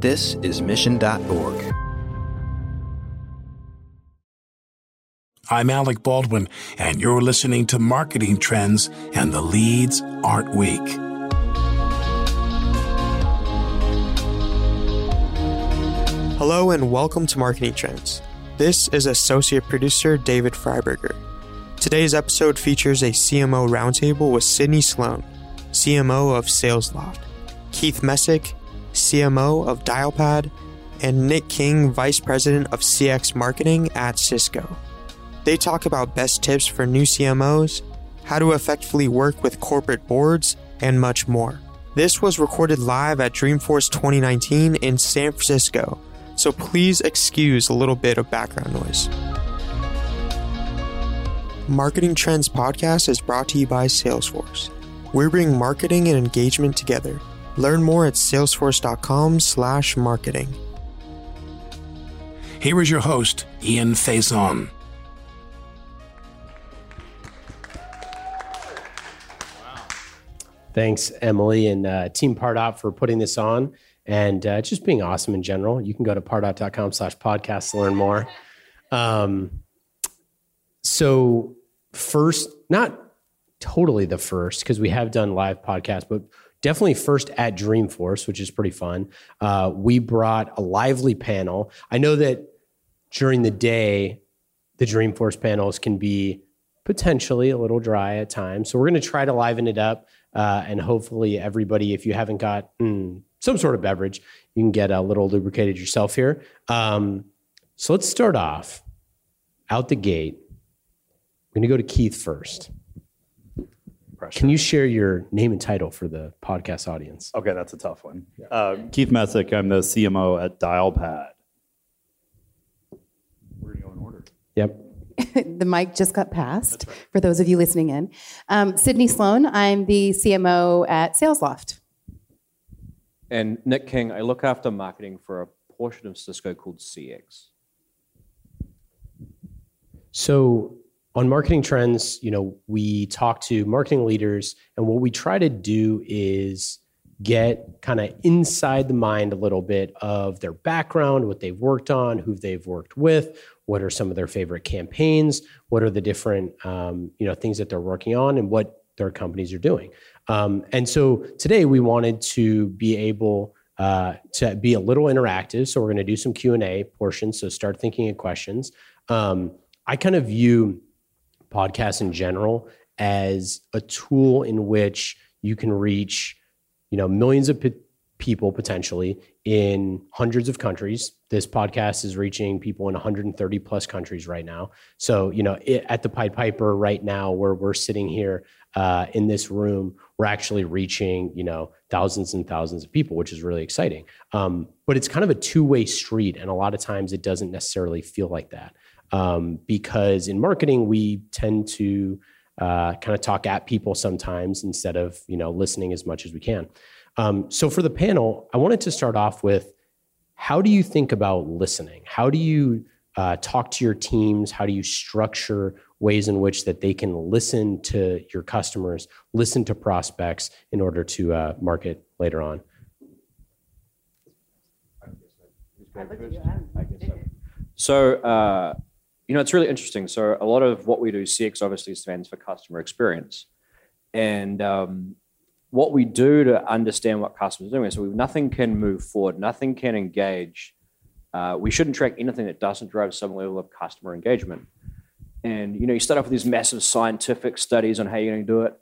This is Mission.org. I'm Alec Baldwin, and you're listening to Marketing Trends and the Leads Art Week. Hello, and welcome to Marketing Trends. This is Associate Producer David Freiberger. Today's episode features a CMO roundtable with Sydney Sloan, CMO of SalesLoft, Keith Messick, CMO of Dialpad, and Nick King, Vice President of CX Marketing at Cisco. They talk about best tips for new CMOs, how to effectively work with corporate boards, and much more. This was recorded live at Dreamforce 2019 in San Francisco, so please excuse a little bit of background noise. Marketing Trends Podcast is brought to you by Salesforce. We bring marketing and engagement together Learn more at salesforce.com/marketing. Here is your host, Ian Faison. Thanks, Emily and uh, Team Pardot for putting this on and uh, just being awesome in general. You can go to pardot.com slash podcast to learn more. Um, so first, not totally the first, because we have done live podcasts, but definitely first at Dreamforce, which is pretty fun. Uh, we brought a lively panel. I know that during the day, the Dreamforce panels can be potentially a little dry at times. So we're going to try to liven it up. Uh, and hopefully, everybody, if you haven't got mm, some sort of beverage, you can get a little lubricated yourself here. Um, so let's start off out the gate. We're going to go to Keith first pressure. Can you share your name and title for the podcast audience? Okay, that's a tough one. Yeah. Uh, Keith Messick, I'm the CMO at Dialpad. We're going to go in order. Yep. the mic just got passed right. for those of you listening in. Um, Sydney Sloan, I'm the CMO at SalesLoft. And Nick King, I look after marketing for a portion of Cisco called CX. So on marketing trends, you know, we talk to marketing leaders, and what we try to do is get kind of inside the mind a little bit of their background, what they've worked on, who they've worked with, what are some of their favorite campaigns, what are the different um, you know things that they're working on, and what their companies are doing. Um, and so today we wanted to be able uh, to be a little interactive. So we're going to do some Q and A portions. So start thinking of questions. Um, I kind of view podcasts in general as a tool in which you can reach you know millions of p- people potentially in hundreds of countries. This podcast is reaching people in 130 plus countries right now. So you know it, at the pied piper right now where we're sitting here uh, in this room we're actually reaching you know thousands and thousands of people which is really exciting. Um, but it's kind of a two-way street and a lot of times it doesn't necessarily feel like that um, because in marketing we tend to uh, kind of talk at people sometimes instead of you know listening as much as we can. Um, so for the panel, I wanted to start off with how do you think about listening? How do you uh, talk to your teams? How do you structure ways in which that they can listen to your customers, listen to prospects in order to uh, market later on? So, uh, you know, it's really interesting. So a lot of what we do, CX obviously stands for customer experience. And um, what we do to understand what customers are doing, so we, nothing can move forward, nothing can engage. Uh, we shouldn't track anything that doesn't drive some level of customer engagement. And you know, you start off with these massive scientific studies on how you're going to do it.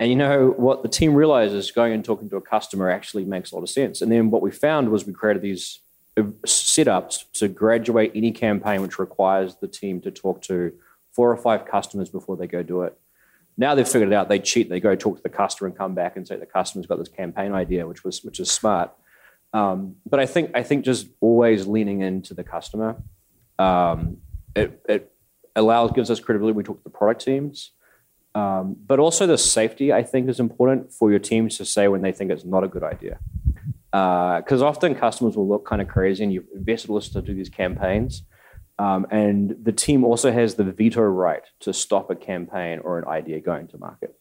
And you know what the team realizes going and talking to a customer actually makes a lot of sense. And then what we found was we created these setups to graduate any campaign which requires the team to talk to four or five customers before they go do it. Now they've figured it out. They cheat. They go talk to the customer and come back and say the customer's got this campaign idea, which was which is smart. Um, but I think I think just always leaning into the customer, um, it, it allows gives us credibility. We talk to the product teams, um, but also the safety. I think is important for your teams to say when they think it's not a good idea because uh, often customers will look kind of crazy and you've invested a lot to do these campaigns. Um, and the team also has the veto right to stop a campaign or an idea going to market,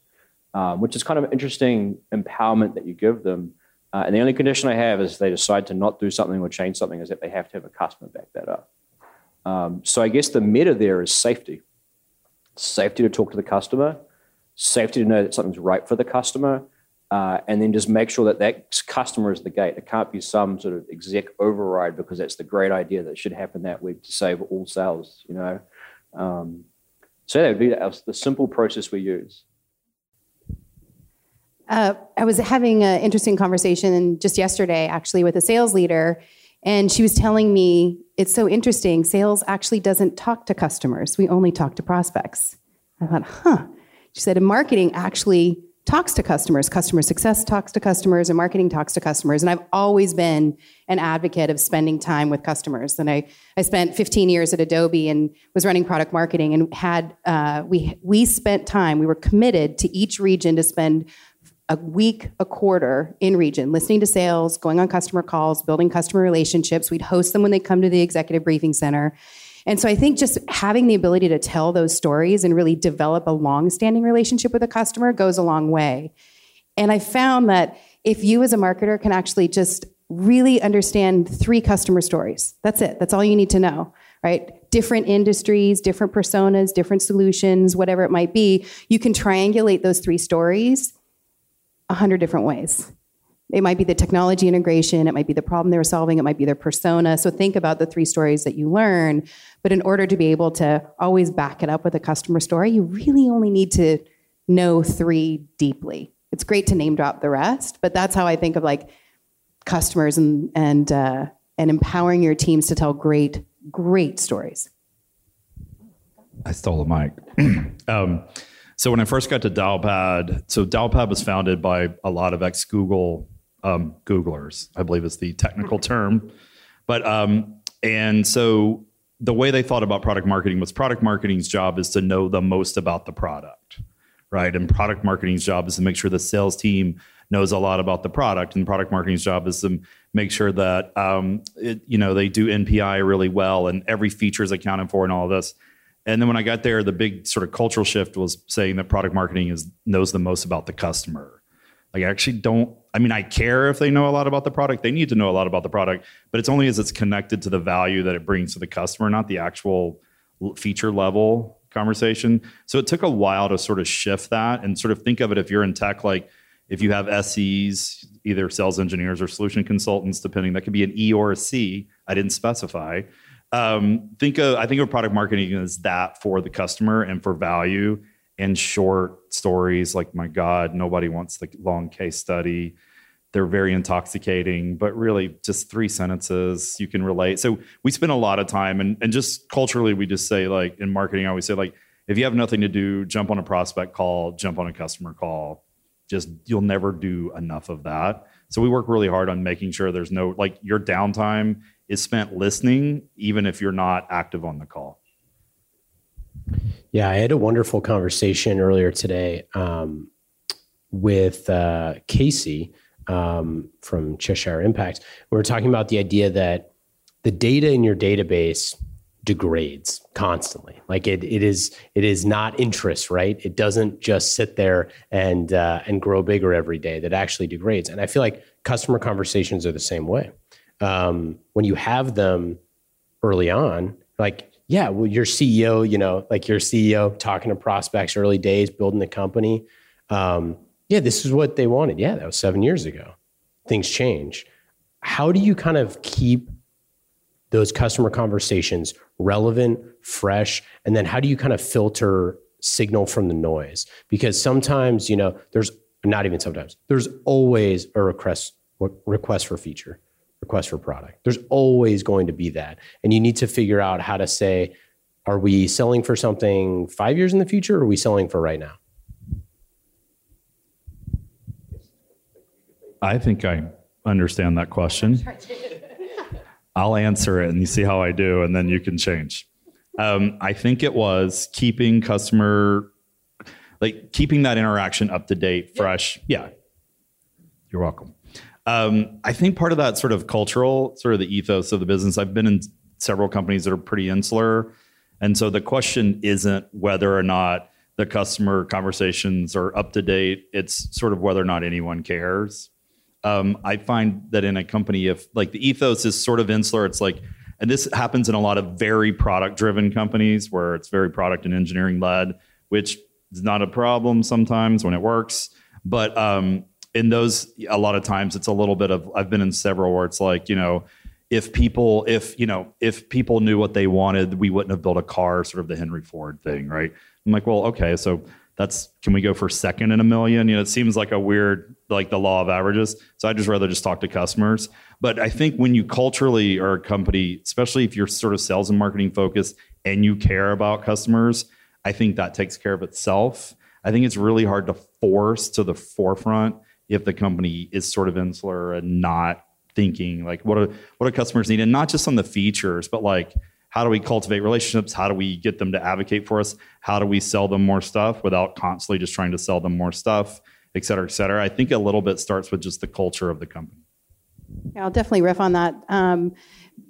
um, which is kind of interesting empowerment that you give them. Uh, and the only condition I have is they decide to not do something or change something is that they have to have a customer back that up. Um, so I guess the meta there is safety. Safety to talk to the customer, safety to know that something's right for the customer, uh, and then just make sure that that customer is the gate. It can't be some sort of exec override because that's the great idea that should happen that week to save all sales, you know. Um, so that would be the simple process we use. Uh, I was having an interesting conversation just yesterday, actually, with a sales leader, and she was telling me it's so interesting. Sales actually doesn't talk to customers; we only talk to prospects. I thought, huh. She said, in marketing actually talks to customers. Customer success talks to customers, and marketing talks to customers. And I've always been an advocate of spending time with customers. And I, I spent 15 years at Adobe and was running product marketing and had uh, we we spent time. We were committed to each region to spend a week, a quarter in region, listening to sales, going on customer calls, building customer relationships. We'd host them when they come to the executive briefing center. And so I think just having the ability to tell those stories and really develop a long-standing relationship with a customer goes a long way. And I found that if you as a marketer can actually just really understand three customer stories, that's it. That's all you need to know, right? Different industries, different personas, different solutions, whatever it might be, you can triangulate those three stories a hundred different ways. It might be the technology integration, it might be the problem they were solving, it might be their persona. So think about the three stories that you learn. But in order to be able to always back it up with a customer story, you really only need to know three deeply. It's great to name drop the rest, but that's how I think of like customers and and uh, and empowering your teams to tell great great stories. I stole the mic. um, so when I first got to Dialpad, so Dialpad was founded by a lot of ex Google um, Googlers, I believe is the technical term. But um, and so the way they thought about product marketing was product marketing's job is to know the most about the product, right? And product marketing's job is to make sure the sales team knows a lot about the product, and product marketing's job is to make sure that um, it, you know they do NPI really well and every feature is accounted for and all this. And then when I got there, the big sort of cultural shift was saying that product marketing is knows the most about the customer like I actually don't I mean I care if they know a lot about the product. They need to know a lot about the product, but it's only as it's connected to the value that it brings to the customer, not the actual feature level conversation. So it took a while to sort of shift that and sort of think of it if you're in tech like if you have SEs, either sales engineers or solution consultants, depending, that could be an E or a C. I didn't specify. Um, think of I think of product marketing as that for the customer and for value and short stories like my god nobody wants the long case study. They're very intoxicating but really just three sentences you can relate. So we spend a lot of time and, and just culturally we just say like in marketing i always say like if you have nothing to do jump on a prospect call jump on a customer call. Just you'll never do enough of that. So we work really hard on making sure there's no like your downtime is spent listening even if you're not active on the call yeah, I had a wonderful conversation earlier today um, with uh, Casey um, from Cheshire Impact. We were talking about the idea that the data in your database degrades constantly. Like it, it is, it is not interest, right? It doesn't just sit there and uh, and grow bigger every day. That actually degrades. And I feel like customer conversations are the same way. Um, when you have them early on, like yeah, well, your CEO, you know, like your CEO talking to prospects early days, building the company. Um, yeah, this is what they wanted. Yeah, that was seven years ago. Things change. How do you kind of keep those customer conversations relevant, fresh, and then how do you kind of filter signal from the noise? Because sometimes, you know, there's not even sometimes, there's always a request request for feature request for product. There's always going to be that. And you need to figure out how to say, are we selling for something five years in the future or are we selling for right now? I think I understand that question. I'll answer it and you see how I do, and then you can change. Um, I think it was keeping customer, like keeping that interaction up to date, fresh. Yeah. You're welcome. Um, I think part of that sort of cultural, sort of the ethos of the business. I've been in several companies that are pretty insular, and so the question isn't whether or not the customer conversations are up to date. It's sort of whether or not anyone cares. Um, I find that in a company, if like the ethos is sort of insular, it's like, and this happens in a lot of very product driven companies where it's very product and engineering led, which is not a problem sometimes when it works. But um, in those, a lot of times it's a little bit of, I've been in several where it's like, you know, if people if you know if people knew what they wanted we wouldn't have built a car sort of the henry ford thing right? I'm like well okay so that's can we go for second in a million? You know it seems like a weird like the law of averages. So i'd just rather just talk to customers. But i think when you culturally are a company especially if you're sort of sales and marketing focused and you care about customers i think that takes care of itself. I think it's really hard to force to the forefront if the company is sort of insular and not thinking like what do what do customers need? And not just on the features but like how do we cultivate relationships? How do we get them to advocate for us? How do we sell them more stuff without constantly just trying to sell them more stuff et cetera et cetera? I think a little bit starts with just the culture of the company. Yeah, i'll definitely riff on that. Um,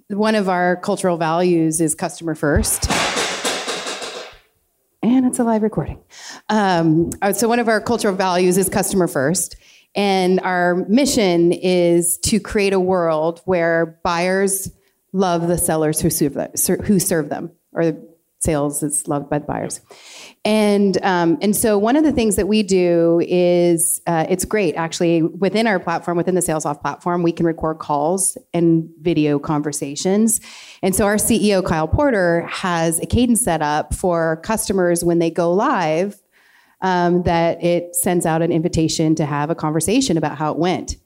one of our cultural values is customer first. And it's a live recording. Um, so one of our cultural values is customer first and our mission is to create a world where buyers love the sellers who serve them, who serve them or sales is loved by the buyers. And um, and so one of the things that we do is uh, it's great actually within our platform, within the SalesLoft platform, we can record calls and video conversations. And so our CEO Kyle Porter has a cadence set up for customers when they go live um, that it sends out an invitation to have a conversation about how it went.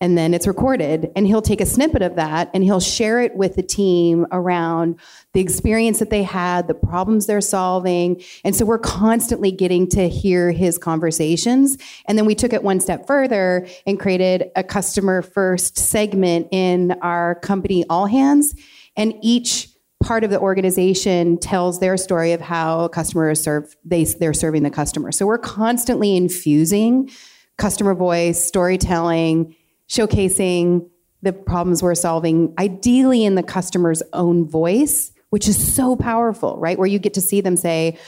And then it's recorded, and he'll take a snippet of that and he'll share it with the team around the experience that they had, the problems they're solving. And so we're constantly getting to hear his conversations. And then we took it one step further and created a customer first segment in our company All Hands. And each part of the organization tells their story of how a customer is served they, they're serving the customer. So we're constantly infusing customer voice storytelling showcasing the problems we're solving ideally in the customer's own voice which is so powerful right? Where you get to see them say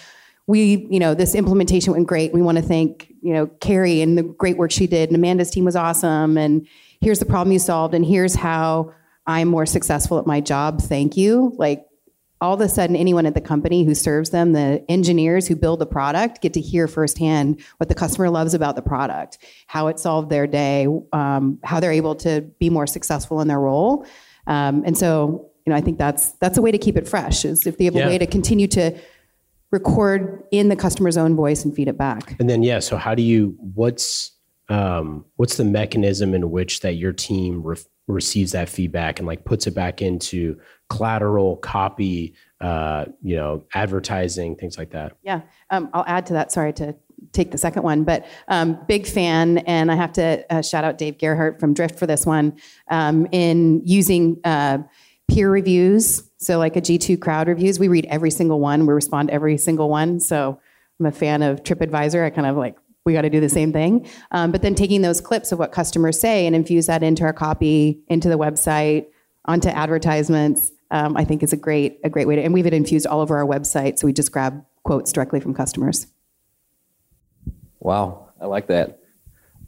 we you know this implementation went great. We want to thank you know carrie and the great work she did. And amanda's team was awesome and here's the problem you solved and here's how I'm more successful at my job. Thank you. Like all of a sudden, anyone at the company who serves them, the engineers who build the product, get to hear firsthand what the customer loves about the product, how it solved their day, um, how they're able to be more successful in their role. Um, and so, you know, I think that's that's a way to keep it fresh. Is if they have yeah. a way to continue to record in the customer's own voice and feed it back. And then, yeah. So, how do you? What's um, what's the mechanism in which that your team ref- receives that feedback and like puts it back into collateral copy uh, you know advertising things like that. Yeah um, i'll add to that. Sorry to take the second one but um, big fan and i have to uh, shout out dave gerhardt from drift for this one um, in using uh, peer reviews so like a g2 crowd reviews. We read every single one. We respond to every single one. So i'm a fan of tripadvisor i kind of like we got to do the same thing. Um, but then taking those clips of what customers say and infuse that into our copy, into the website, onto advertisements, um, I think is a great a great way to. And we've it infused all over our website, so we just grab quotes directly from customers. Wow, I like that.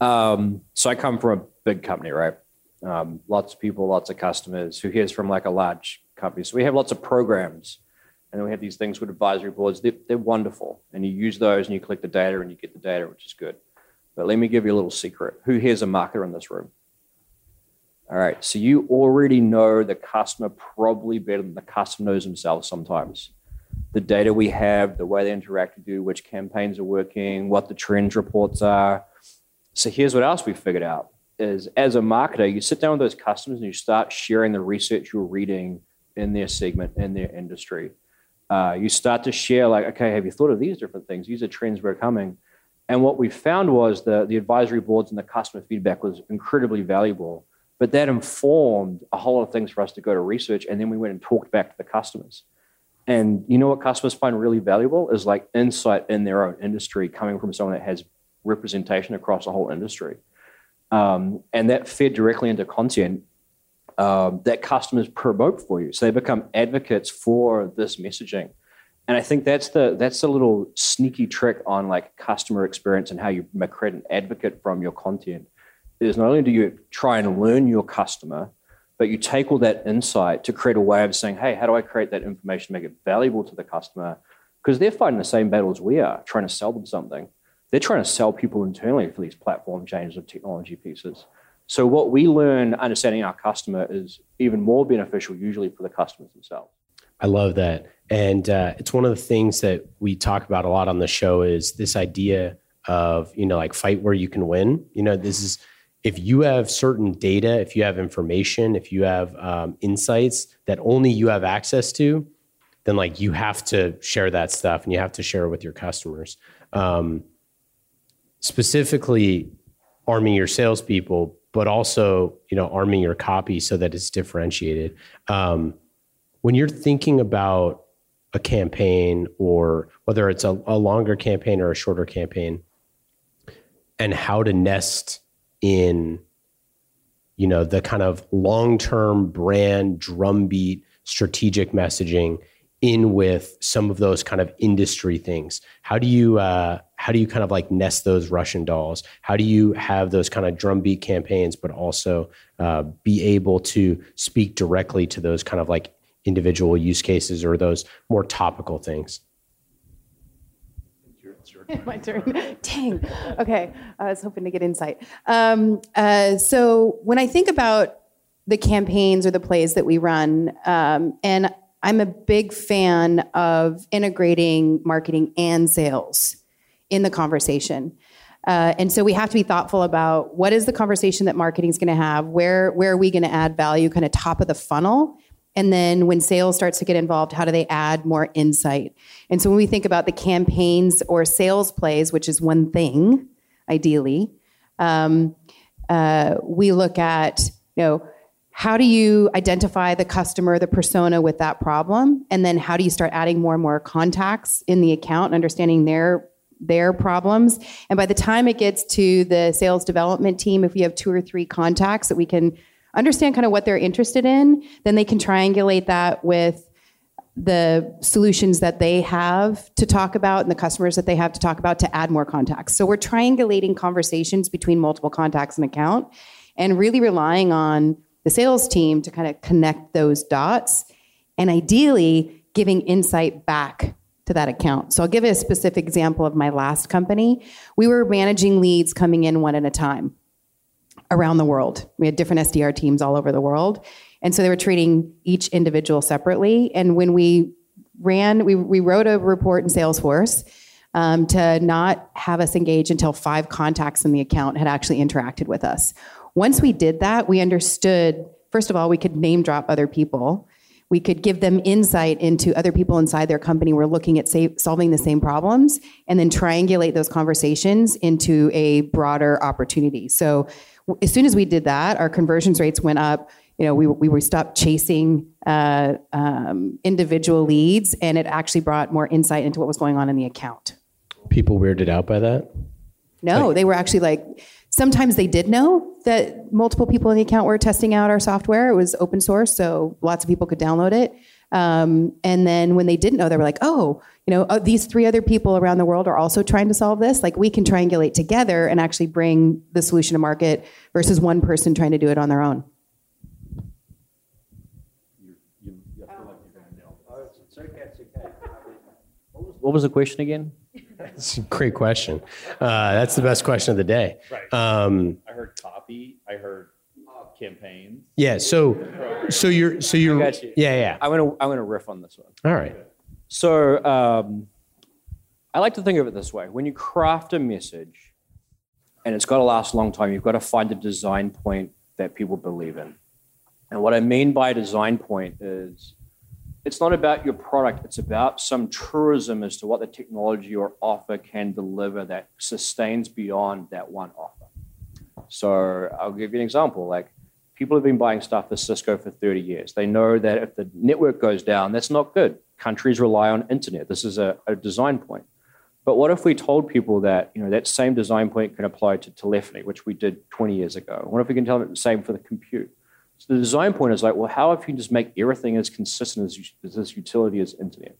Um, so I come from a big company, right? Um, lots of people, lots of customers. Who hears from like a large company? So we have lots of programs and then we have these things with advisory boards. They're, they're wonderful. And you use those and you collect the data and you get the data, which is good. But let me give you a little secret. Who here's a marketer in this room? All right. So you already know the customer probably better than the customer knows themselves sometimes. The data we have, the way they interact with you, which campaigns are working, what the trends reports are. So here's what else we figured out is as a marketer, you sit down with those customers and you start sharing the research you're reading in their segment, in their industry uh, you start to share like, okay, have you thought of these different things? These are trends we're coming. And what we found was the, the advisory boards and the customer feedback was incredibly valuable. But that informed a whole lot of things for us to go to research. And then we went and talked back to the customers. And you know what customers find really valuable is like insight in their own industry coming from someone that has representation across the whole industry. Um, and that fed directly into content um, that customers promote for you. So they become advocates for this messaging. And I think that's the that's a little sneaky trick on like customer experience and how you create an advocate from your content is not only do you try and learn your customer, but you take all that insight to create a way of saying, hey, how do I create that information, make it valuable to the customer? Because they're fighting the same battles we are, trying to sell them something. They're trying to sell people internally for these platform changes of technology pieces. So what we learn understanding our customer is even more beneficial usually for the customers themselves. I love that. And uh, it's one of the things that we talk about a lot on the show is this idea of, you know, like fight where you can win. You know, this is if you have certain data, if you have information, if you have um, insights that only you have access to, then like you have to share that stuff and you have to share it with your customers. Um, specifically, arming your salespeople, but also you know arming your copy so that it's differentiated. Um, when you're thinking about a campaign or whether it's a, a longer campaign or a shorter campaign, and how to nest in you know the kind of long-term brand drumbeat strategic messaging in with some of those kind of industry things how do you uh, how do you kind of like nest those russian dolls how do you have those kind of drumbeat campaigns but also uh, be able to speak directly to those kind of like individual use cases or those more topical things My turn. Dang. Okay. I was hoping to get insight. Um, uh, so when I think about the campaigns or the plays that we run, um, and I'm a big fan of integrating marketing and sales in the conversation. Uh, and so we have to be thoughtful about what is the conversation that marketing is going to have, where where are we going to add value, kind of top of the funnel, and then when sales starts to get involved, how do they add more insight? And so when we think about the campaigns or sales plays, which is one thing, ideally, um, uh, we look at you know how do you identify the customer, the persona with that problem, and then how do you start adding more and more contacts in the account, understanding their their problems. And by the time it gets to the sales development team, if we have two or three contacts that we can understand kind of what they're interested in, then they can triangulate that with the solutions that they have to talk about and the customers that they have to talk about to add more contacts. So we're triangulating conversations between multiple contacts and account and really relying on the sales team to kind of connect those dots and ideally giving insight back to that account. So I'll give a specific example of my last company. We were managing leads coming in one at a time around the world. We had different SDR teams all over the world. And so they were treating each individual separately. And when we ran, we, we wrote a report in Salesforce um, to not have us engage until five contacts in the account had actually interacted with us. Once we did that, we understood, first of all, we could name drop other people. We could give them insight into other people inside their company who are looking at say, solving the same problems and then triangulate those conversations into a broader opportunity. So as soon as we did that our conversions rates went up. You know we, we were stopped chasing uh, um, individual leads and it actually brought more insight into what was going on in the account. People weirded out by that? No like, they were actually like Sometimes they did know that multiple people in the account were testing out our software. It was open source, so lots of people could download it. Um, and then when they didn't know, they were like, oh, you know, uh, these three other people around the world are also trying to solve this. Like we can triangulate together and actually bring the solution to market versus one person trying to do it on their own. What was the question again? That's a great question. Uh, that's the best question of the day. Right. Um, I heard copy. I heard campaigns. yeah. So, so you're, so you're, got you. yeah, yeah. I'm gonna I'm gonna riff on this one. All right. So um, I like to think of it this way: when you craft a message, and it's got to last a long time, you've got to find a design point that people believe in. And what I mean by design point is it's not about your product, it's about some truism as to what the technology or offer can deliver that sustains beyond that one offer. So I'll give you an example. Like people have been buying stuff for Cisco for 30 years. They know that if the network goes down, that's not good. Countries rely on internet. This is a, a design point. But what if we told people that you know that same design point can apply to telephony, which we did 20 years ago? What if we can tell them the same for the compute? So the design point is like, well, how if you just make everything as consistent as, as this utility as internet?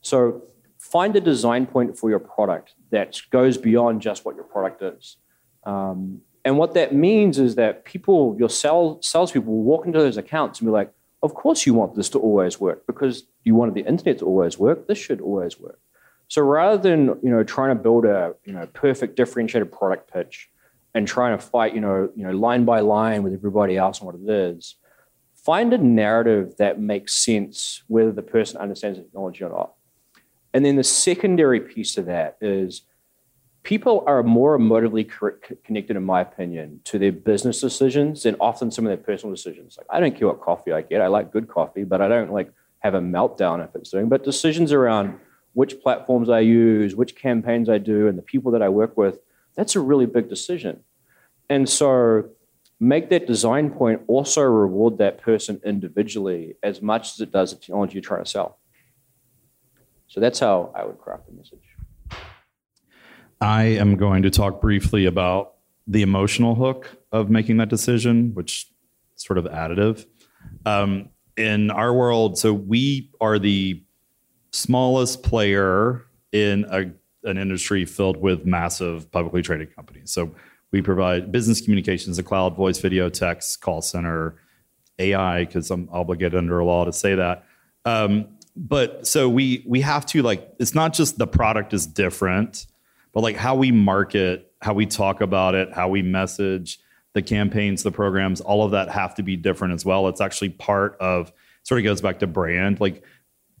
So find a design point for your product that goes beyond just what your product is. Um, And what that means is that people, your sales salespeople, will walk into those accounts and be like, "Of course, you want this to always work because you wanted the internet to always work. This should always work." So rather than you know trying to build a you know perfect differentiated product pitch and trying to fight you know you know line by line with everybody else on what it is, find a narrative that makes sense whether the person understands the technology or not. And then the secondary piece to that is people are more emotively connected, in my opinion, to their business decisions than often some of their personal decisions. Like, I don't care what coffee I get. I like good coffee, but I don't like have a meltdown if it's doing. But decisions around which platforms I use, which campaigns I do, and the people that I work with, that's a really big decision. And so make that design point also reward that person individually as much as it does the technology you're trying to sell. So that's how I would craft the message. I am going to talk briefly about the emotional hook of making that decision, which is sort of additive. Um, in our world, so we are the smallest player in a, an industry filled with massive publicly traded companies. So we provide business communications, a cloud, voice, video, text, call center, AI, because I'm obligated under a law to say that. Um, but so we we have to like it's not just the product is different but like how we market, how we talk about it, how we message, the campaigns, the programs, all of that have to be different as well. It's actually part of sort of goes back to brand. Like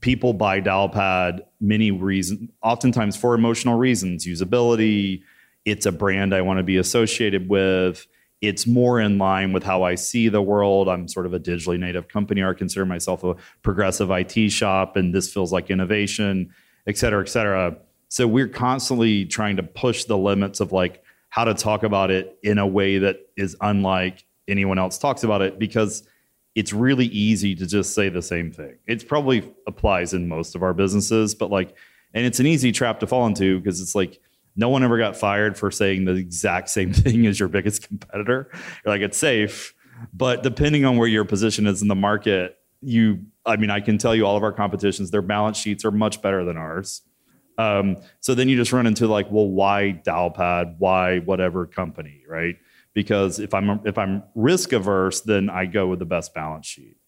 people buy Dialpad many reasons, oftentimes for emotional reasons, usability. It's a brand I want to be associated with. It's more in line with how I see the world. I'm sort of a digitally native company. I consider myself a progressive IT shop, and this feels like innovation, et cetera, et cetera. So we're constantly trying to push the limits of like how to talk about it in a way that is unlike anyone else talks about it because it's really easy to just say the same thing. It probably applies in most of our businesses, but like, and it's an easy trap to fall into because it's like no one ever got fired for saying the exact same thing as your biggest competitor. You're like, it's safe. But depending on where your position is in the market, you, I mean, I can tell you all of our competitions, their balance sheets are much better than ours. Um, so then you just run into like, well, why Dialpad? Why whatever company, right? Because if I'm if I'm risk averse, then I go with the best balance sheet.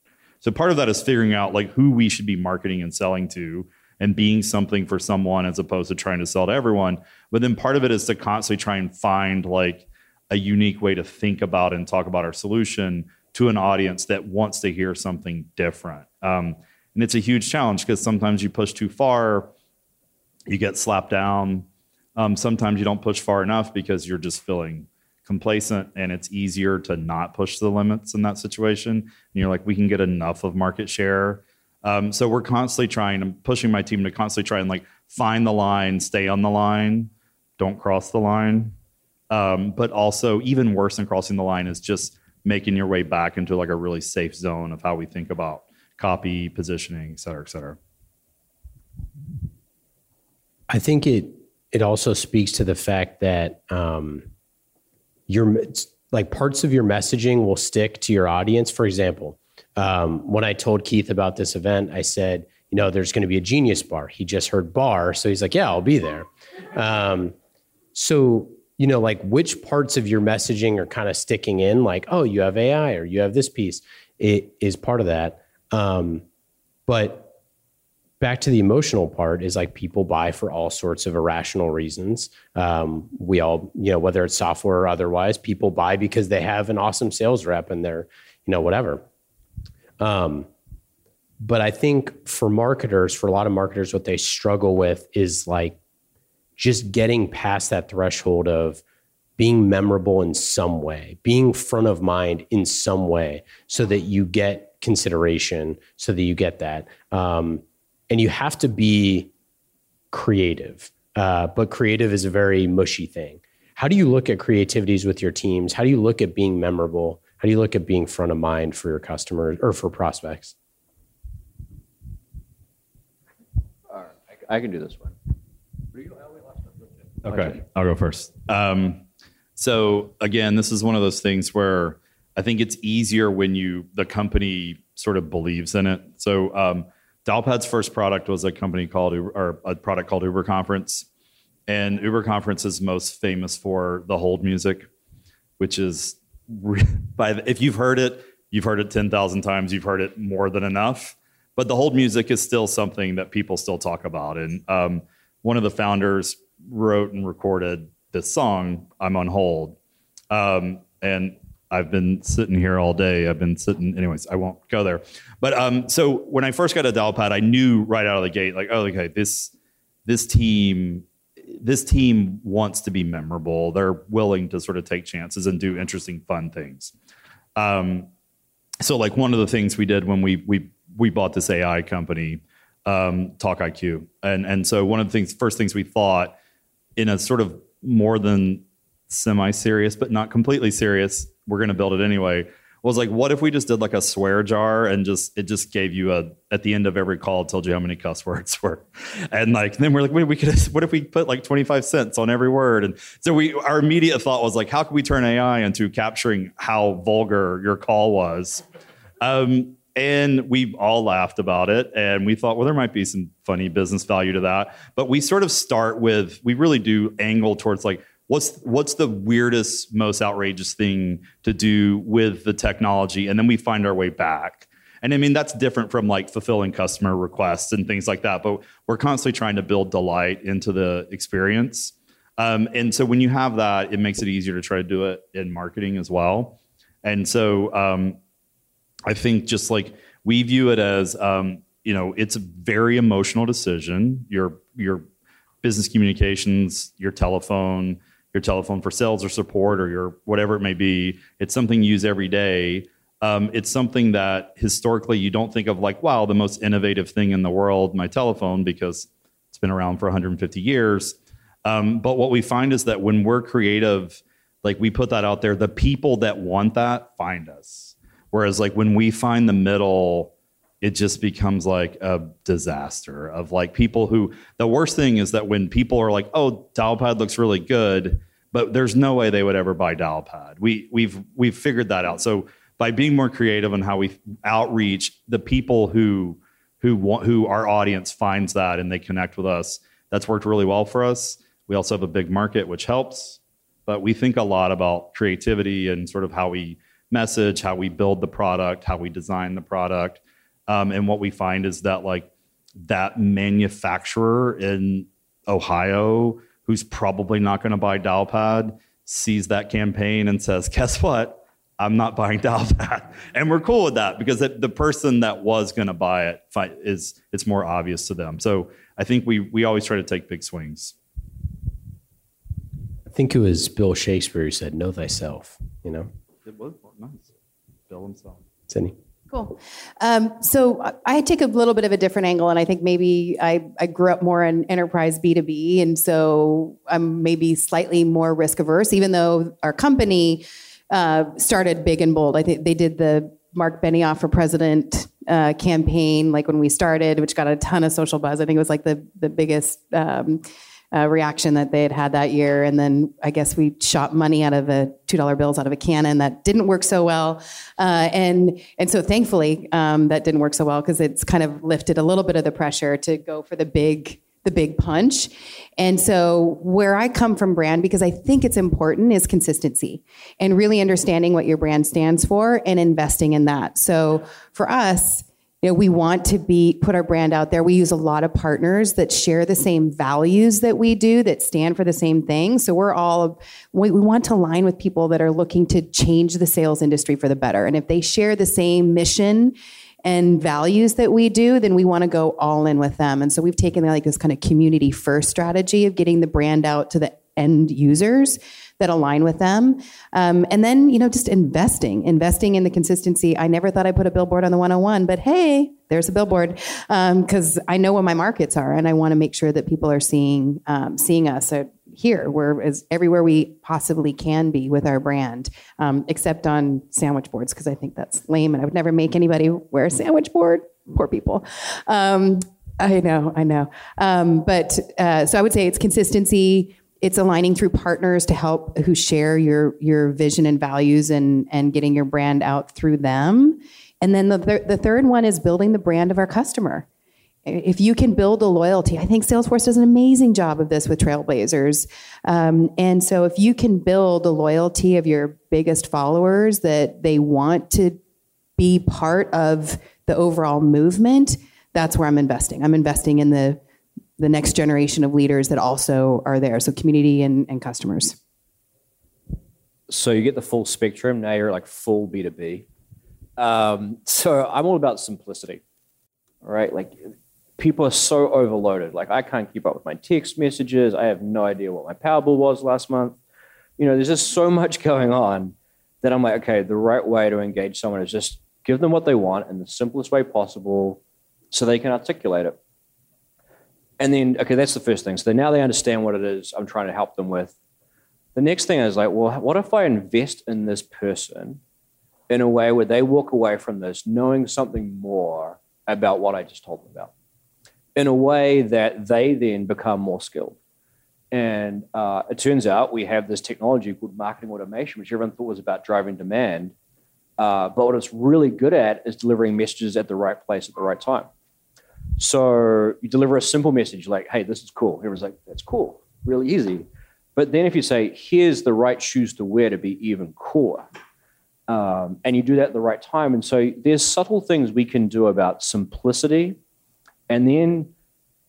So part of that is figuring out like who we should be marketing and selling to and being something for someone as opposed to trying to sell to everyone. But then part of it is to constantly try and find like a unique way to think about and talk about our solution to an audience that wants to hear something different. Um, and it's a huge challenge because sometimes you push too far you get slapped down. Um, sometimes you don't push far enough because you're just feeling complacent and it's easier to not push the limits in that situation. And you're like, we can get enough of market share. Um, so we're constantly trying, I'm pushing my team to constantly try and like find the line, stay on the line, don't cross the line. Um, but also, even worse than crossing the line is just making your way back into like a really safe zone of how we think about copy, positioning, et cetera, et cetera. I think it it also speaks to the fact that um, your like parts of your messaging will stick to your audience. For example, um, when I told Keith about this event, I said, you know, there's going to be a genius bar. He just heard bar, so he's like, yeah, I'll be there. Um, so you know, like which parts of your messaging are kind of sticking in, like, oh, you have AI or you have this piece. It is part of that. Um, but back to the emotional part is like people buy for all sorts of irrational reasons. Um, we all, you know, whether it's software or otherwise, people buy because they have an awesome sales rep and they're, you know, whatever. Um, but I think for marketers, for a lot of marketers, what they struggle with is like just getting past that threshold of being memorable in some way, being front of mind in some way, so that you get consideration, so that you get that. Um, and you have to be creative. Uh, but creative is a very mushy thing. How do you look at creativities with your teams? How do you look at being memorable? How do you look at being front of mind for your customers or for prospects? All right, I can do this one. Okay, I'll go first. Um, so again, this is one of those things where I think it's easier when you the company sort of believes in it. So um, Dialpad's first product was a company called Uber, or a product called Uber Conference, and Uber Conference is most famous for the hold music. which is by the, if you've heard it, you've heard it ten thousand times. You've heard it more than enough. But the hold music is still something that people still talk about. And um, one of the founders wrote and recorded this song, "I'm on hold," um, and I've been sitting here all day. I've been sitting, anyways. I won't go there. But um, so when I first got a Dialpad, I knew right out of the gate, like, oh, okay, this this team this team wants to be memorable. They're willing to sort of take chances and do interesting, fun things. Um, so, like one of the things we did when we we we bought this AI company, um, TalkIQ, and and so one of the things, first things we thought in a sort of more than semi-serious, but not completely serious, we're going to build it anyway was like, what if we just did like a swear jar and just it just gave you a at the end of every call told you how many cuss words were, and like then we're like, wait, we could what if we put like twenty five cents on every word? And so we our immediate thought was like, how can we turn AI into capturing how vulgar your call was? Um, and we all laughed about it and we thought well there might be some funny business value to that but we sort of start with we really do angle towards like what's what's the weirdest most outrageous thing to do with the technology? And then we find our way back. And i mean that's different from like fulfilling customer requests and things like that but we're constantly trying to build delight into the experience. Um, and so when you have that it makes it easier to try to do it in marketing as well. And so um, i think just like we view it as um, you know it's a very emotional decision. Your your business communications your telephone your telephone for sales or support or your whatever it may be. It's something you use every day. Um, it's something that historically you don't think of like, wow, the most innovative thing in the world, my telephone, because it's been around for 150 years. Um, but what we find is that when we're creative, like we put that out there, the people that want that find us. Whereas like when we find the middle, it just becomes like a disaster of like people who the worst thing is that when people are like, oh, Dialpad looks really good, but there's no way they would ever buy Dialpad. We we've we've figured that out. So by being more creative in how we outreach the people who who want who our audience finds that and they connect with us, that's worked really well for us. We also have a big market which helps, but we think a lot about creativity and sort of how we message, how we build the product, how we design the product um, and what we find is that like that manufacturer in Ohio who's probably not going to buy Dialpad sees that campaign and says, "Guess what? I'm not buying Dialpad," and we're cool with that because it, the person that was going to buy it is it's more obvious to them. So I think we we always try to take big swings. I think it was Bill Shakespeare who said, "Know thyself." You know, it was nice. Bill himself. Sydney. Cool. Um, so I take a little bit of a different angle, and I think maybe I, I grew up more in enterprise B2B, and so I'm maybe slightly more risk averse, even though our company uh, started big and bold. I think they did the Mark Benioff for president uh, campaign, like when we started, which got a ton of social buzz. I think it was like the, the biggest. Um, uh, reaction that they had had that year. And then I guess we shot money out of a two dollar bills out of a cannon that didn't work so well. Uh, and and so thankfully um, that didn't work so well because it's kind of lifted a little bit of the pressure to go for the big the big punch. And so where I come from brand because I think it's important is consistency and really understanding what your brand stands for and investing in that. So for us you know, we want to be put our brand out there. We use a lot of partners that share the same values that we do, that stand for the same thing. So we're all we, we want to align with people that are looking to change the sales industry for the better. And if they share the same mission and values that we do, then we want to go all in with them. And so we've taken like this kind of community first strategy of getting the brand out to the end users that align with them. Um, and then, you know, just investing, investing in the consistency. I never thought I'd put a billboard on the 101, but hey, there's a billboard because um, I know what my markets are, and I want to make sure that people are seeing um, seeing us here. We're as everywhere we possibly can be with our brand, um, except on sandwich boards because I think that's lame, and I would never make anybody wear a sandwich board. Poor people. Um, I know, I know. Um, but uh, so I would say it's consistency, it's aligning through partners to help who share your your vision and values and and getting your brand out through them and then the, th- the third one is building the brand of our customer if you can build a loyalty, I think Salesforce does an amazing job of this with Trailblazers. Um, and so, if you can build a loyalty of your biggest followers that they want to be part of the overall movement, that's where I'm investing. I'm investing in the the next generation of leaders that also are there. So, community and, and customers. So you get the full spectrum. Now you're like full B2B. Um, so I'm all about simplicity. Right. Like people are so overloaded. Like I can't keep up with my text messages. I have no idea what my Powerball was last month. You know, there's just so much going on that I'm like, okay, the right way to engage someone is just give them what they want in the simplest way possible so they can articulate it. And then, okay, that's the first thing. So now they understand what it is I'm trying to help them with. The next thing is like, well, what if I invest in this person in a way where they walk away from this knowing something more about what I just told them about? in a way that they then become more skilled. And uh, it turns out we have this technology called marketing automation, which everyone thought was about driving demand. Uh, but what it's really good at is delivering messages at the right place at the right time. So you deliver a simple message like, hey, this is cool. Everyone's like, that's cool, really easy. But then if you say, here's the right shoes to wear to be even cooler, um, and you do that at the right time. And so there's subtle things we can do about simplicity and then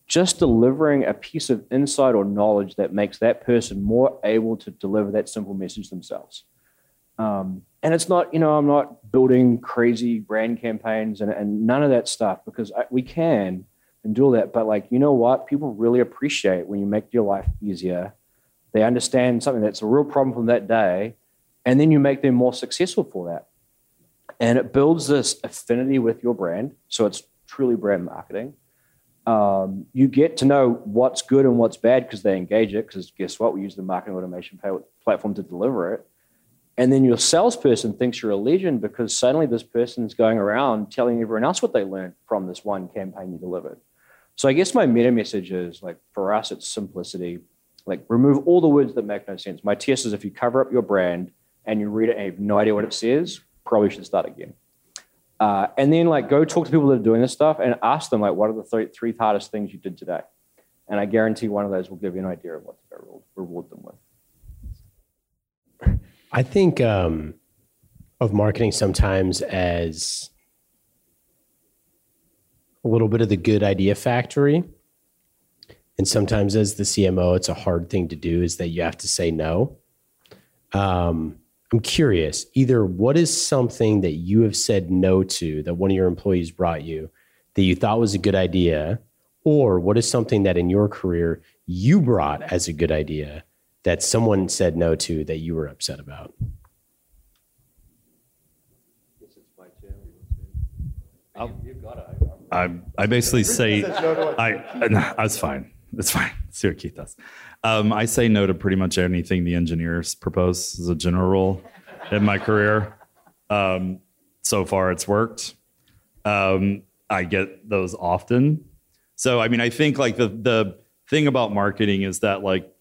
just delivering a piece of insight or knowledge that makes that person more able to deliver that simple message themselves. Um, and it's not, you know, I'm not building crazy brand campaigns and, and none of that stuff because I, we can and do all that. But like, you know what? People really appreciate when you make your life easier. They understand something that's a real problem from that day, and then you make them more successful for that. And it builds this affinity with your brand. So it's truly brand marketing um, you get to know what's good and what's bad because they engage it. Because guess what? We use the marketing automation platform to deliver it. And then your salesperson thinks you're a legend because suddenly this person is going around telling everyone else what they learned from this one campaign you delivered. So I guess my meta message is like for us, it's simplicity. Like remove all the words that make no sense. My test is if you cover up your brand and you read it and you have no idea what it says, probably should start again. Uh, and then like go talk to people that are doing this stuff and ask them like what are the th- three hardest things you did today and i guarantee one of those will give you an idea of what to reward them with i think um, of marketing sometimes as a little bit of the good idea factory and sometimes as the cmo it's a hard thing to do is that you have to say no. Um, I'm curious, either what is something that you have said no to that one of your employees brought you that you thought was a good idea, or what is something that in your career you brought as a good idea that someone said no to that you were upset about? I, I basically say I, I was fine. It's fine. See what Keith does. Um, I say no to pretty much anything the engineers propose as a general rule in my career. Um, so far, it's worked. Um, I get those often. So, I mean, I think like the the thing about marketing is that like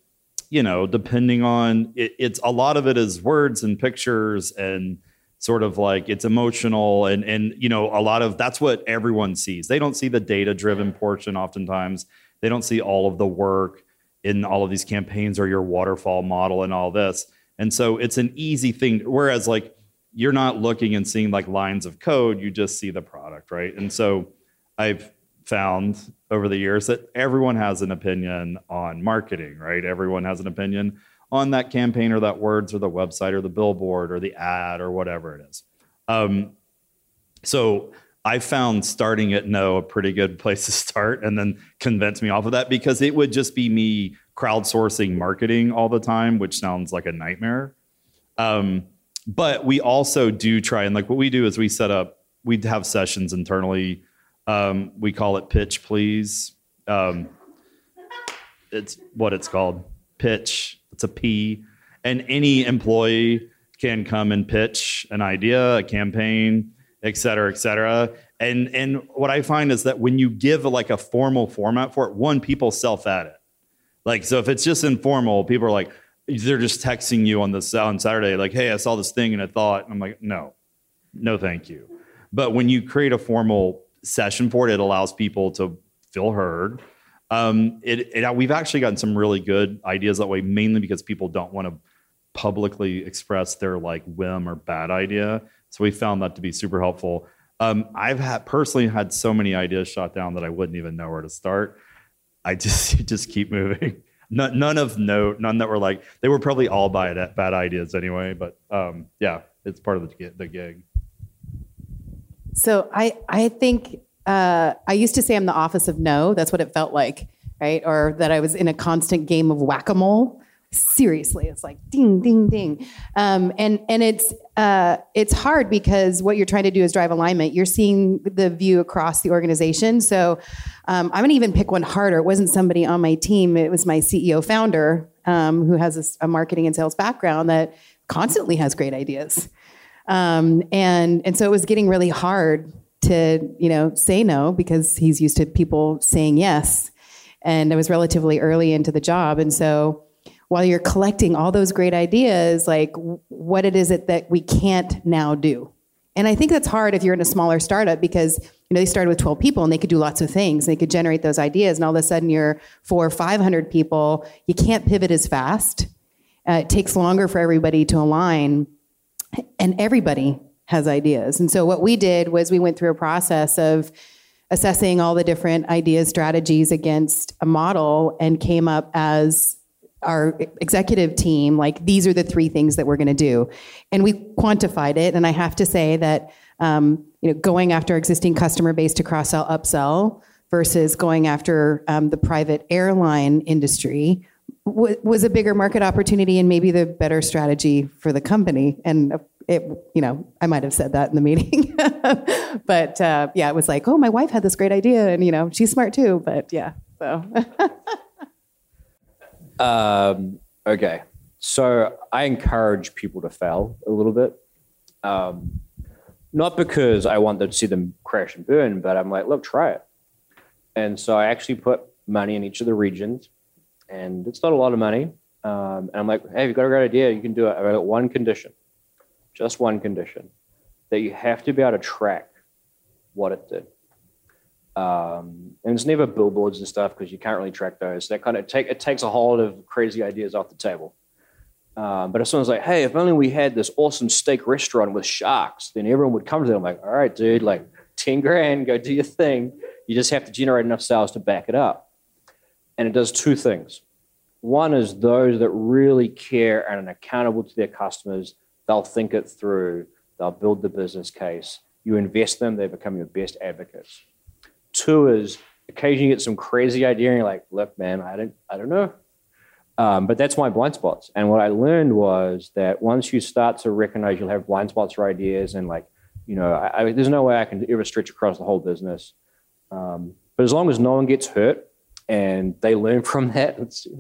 you know, depending on it, it's a lot of it is words and pictures and sort of like it's emotional and and you know a lot of that's what everyone sees. They don't see the data driven portion oftentimes. They don't see all of the work in all of these campaigns or your waterfall model and all this. And so it's an easy thing. Whereas like you're not looking and seeing like lines of code, you just see the product, right? And so I've found over the years that everyone has an opinion on marketing, right? Everyone has an opinion on that campaign or that words or the website or the billboard or the ad or whatever it is. Um, so I found starting at no a pretty good place to start and then convince me off of that because it would just be me crowdsourcing marketing all the time, which sounds like a nightmare. Um, but we also do try and like what we do is we set up, we have sessions internally. Um, we call it pitch, please. Um, it's what it's called pitch. It's a P. And any employee can come and pitch an idea, a campaign, et cetera, et cetera. And and what I find is that when you give like a formal format for it, one, people self edit. Like so, if it's just informal, people are like they're just texting you on the on Saturday, like, "Hey, I saw this thing and I thought," and I'm like, "No, no, thank you." But when you create a formal session for it, it allows people to feel heard. Um, it, it, we've actually gotten some really good ideas that way, mainly because people don't want to publicly express their like whim or bad idea. So we found that to be super helpful. Um, I've had personally had so many ideas shot down that I wouldn't even know where to start. I just just keep moving. None, none of note, none that were like they were probably all bad bad ideas anyway. But um, yeah, it's part of the the gig. So I I think uh, I used to say I'm the office of no. That's what it felt like, right? Or that I was in a constant game of whack a mole. Seriously, it's like ding, ding, ding, um, and and it's uh, it's hard because what you're trying to do is drive alignment. You're seeing the view across the organization. So um, I'm to even pick one harder. It wasn't somebody on my team. It was my CEO founder um, who has a, a marketing and sales background that constantly has great ideas. Um, and and so it was getting really hard to you know say no because he's used to people saying yes. And i was relatively early into the job. And so while you're collecting all those great ideas like what it is it that we can't now do? And i think that's hard if you're in a smaller startup because you know they started with 12 people and they could do lots of things. They could generate those ideas and all of a sudden you're four or 500 people. You can't pivot as fast. Uh, it takes longer for everybody to align and everybody has ideas. And so what we did was we went through a process of assessing all the different ideas, strategies against a model and came up as our executive team like these are the three things that we're going to do and we quantified it and i have to say that um, you know going after existing customer base to cross sell upsell versus going after um, the private airline industry was a bigger market opportunity and maybe the better strategy for the company and it, you know, I might have said that in the meeting, but uh, yeah, it was like, oh, my wife had this great idea, and you know, she's smart too. But yeah, so. um, okay, so I encourage people to fail a little bit, um, not because I want to see them crash and burn, but I'm like, look, try it. And so I actually put money in each of the regions, and it's not a lot of money. Um, and I'm like, hey, you've got a great idea, you can do it. I've got one condition just one condition that you have to be able to track what it did. Um, and it's never billboards and stuff because you can't really track those. That kind of take it takes a whole lot of crazy ideas off the table. Um, but if someone's like, "Hey, if only we had this awesome steak restaurant with sharks," then everyone would come to them. I'm like, "All right, dude, like ten grand, go do your thing. You just have to generate enough sales to back it up." And it does two things. One is those that really care and are accountable to their customers They'll think it through. They'll build the business case. You invest them, they become your best advocates. Two is occasionally you get some crazy idea and you're like, look, man, I don't, I don't know. Um, but that's my blind spots. And what I learned was that once you start to recognize you'll have blind spots for ideas and like, you know, I, I, there's no way I can ever stretch across the whole business. Um, but as long as no one gets hurt and they learn from that, you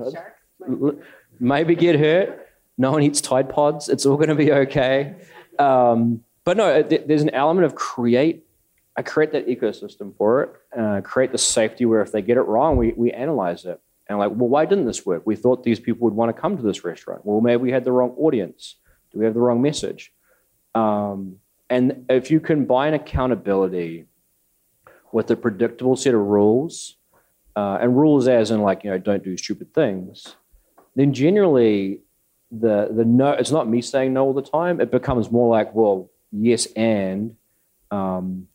know, maybe get hurt, no one eats Tide Pods. It's all going to be okay. Um, but no, there's an element of create. I create that ecosystem for it. Uh, create the safety where if they get it wrong, we we analyze it and like, well, why didn't this work? We thought these people would want to come to this restaurant. Well, maybe we had the wrong audience. Do we have the wrong message? Um, and if you combine accountability with a predictable set of rules, uh, and rules as in like you know don't do stupid things, then generally the the no it's not me saying no all the time. It becomes more like well yes and um,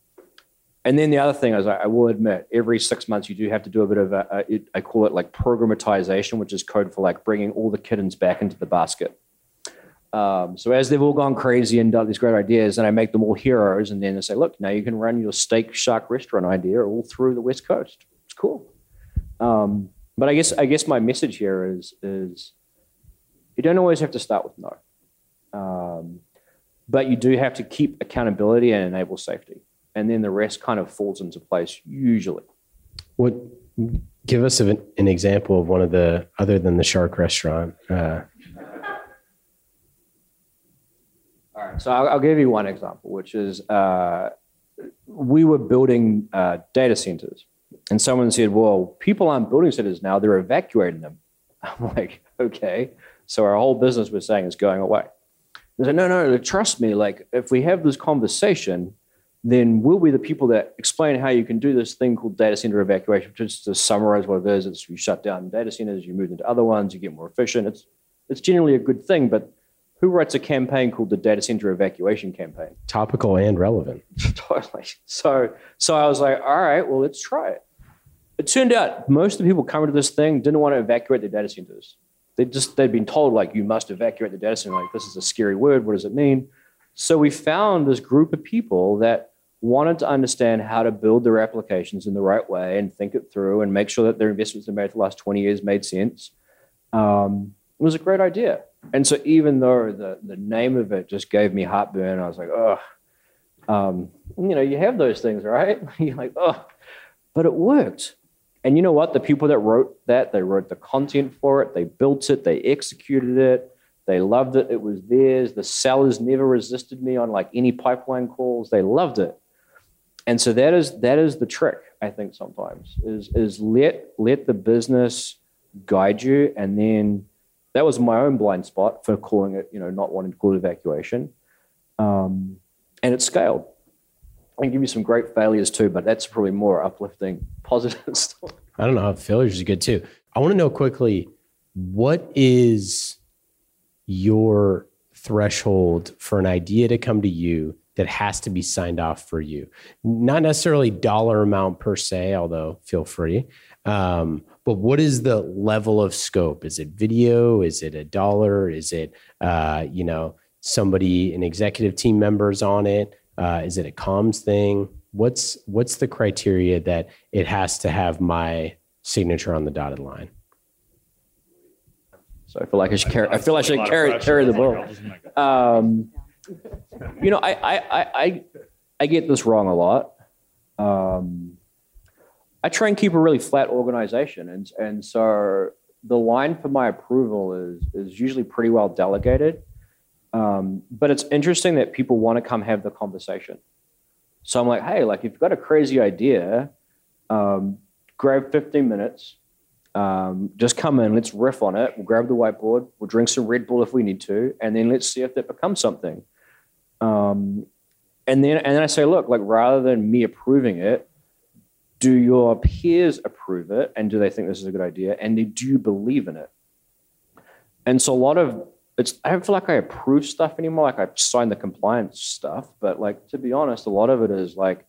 and then the other thing is I, will admit every six months you do have to do a bit of a, a i call it like programmatization which is code for like bringing all the kittens back into the basket. Um, so as they've all gone crazy and done these great ideas and i make them all heroes and then i say look now you can run your steak shark restaurant idea all through the west coast. It's cool um, but i guess i guess my message here is is you don't always have to start with no. Um, but you do have to keep accountability and enable safety. And then the rest kind of falls into place usually. What give us an, an example of one of the other than the shark restaurant? Uh, All right, so I'll, I'll, give you one example, which is uh, we were building uh, data centers, and someone said, "Well, people aren't building centers now; they're evacuating them." I'm like, "Okay, so our whole business was saying is going away. They said, no, no, trust me. Like if we have this conversation, then we'll be the people that explain how you can do this thing called data center evacuation. Just to summarize what it is, it's you shut down data centers, you move into other ones, you get more efficient. It's it's generally a good thing, but who writes a campaign called the data center evacuation campaign? Topical and relevant. totally. So so I was like, all right, well, let's try it. It turned out most of the people coming to this thing didn't want to evacuate their data centers. They just they'd been told like you must evacuate the data center. Like this is a scary word. What does it mean? So we found this group of people that wanted to understand how to build their applications in the right way and think it through and make sure that their investments they made the last 20 years made sense. Um, it was a great idea. And so even though the, the name of it just gave me heartburn, I was like, oh, um, you know, you have those things, right? You're like, oh, but it worked. And you know what? The people that wrote that, they wrote the content for it, they built it, they executed it, they loved it. It was theirs. The sellers never resisted me on like any pipeline calls. They loved it and so that is that is the trick i think sometimes is is let let the business guide you and then that was my own blind spot for calling it you know not wanting to call it evacuation um, and it scaled i can give you some great failures too but that's probably more uplifting positive story i don't know how failures is good too i want to know quickly what is your threshold for an idea to come to you that has to be signed off for you. Not necessarily dollar amount per se, although feel free. Um, but what is the level of scope? Is it video? Is it a dollar? Is it uh, you know somebody, an executive team members on it? Uh, is it a comms thing? What's what's the criteria that it has to have my signature on the dotted line? So I feel like I should carry. I feel like I should carry carry the ball. Um, you know, I, I, I, I, get this wrong a lot. Um, I try and keep a really flat organization, and and so the line for my approval is is usually pretty well delegated. Um, but it's interesting that people want to come have the conversation. So I'm like, hey, like if you've got a crazy idea, um, grab 15 minutes, um, just come in, let's riff on it. We'll grab the whiteboard, we'll drink some Red Bull if we need to, and then let's see if that becomes something. Um, and then and then I say, look, like rather than me approving it, do your peers approve it, and do they think this is a good idea, and do you believe in it? And so a lot of it's I don't feel like I approve stuff anymore. Like I sign the compliance stuff, but like to be honest, a lot of it is like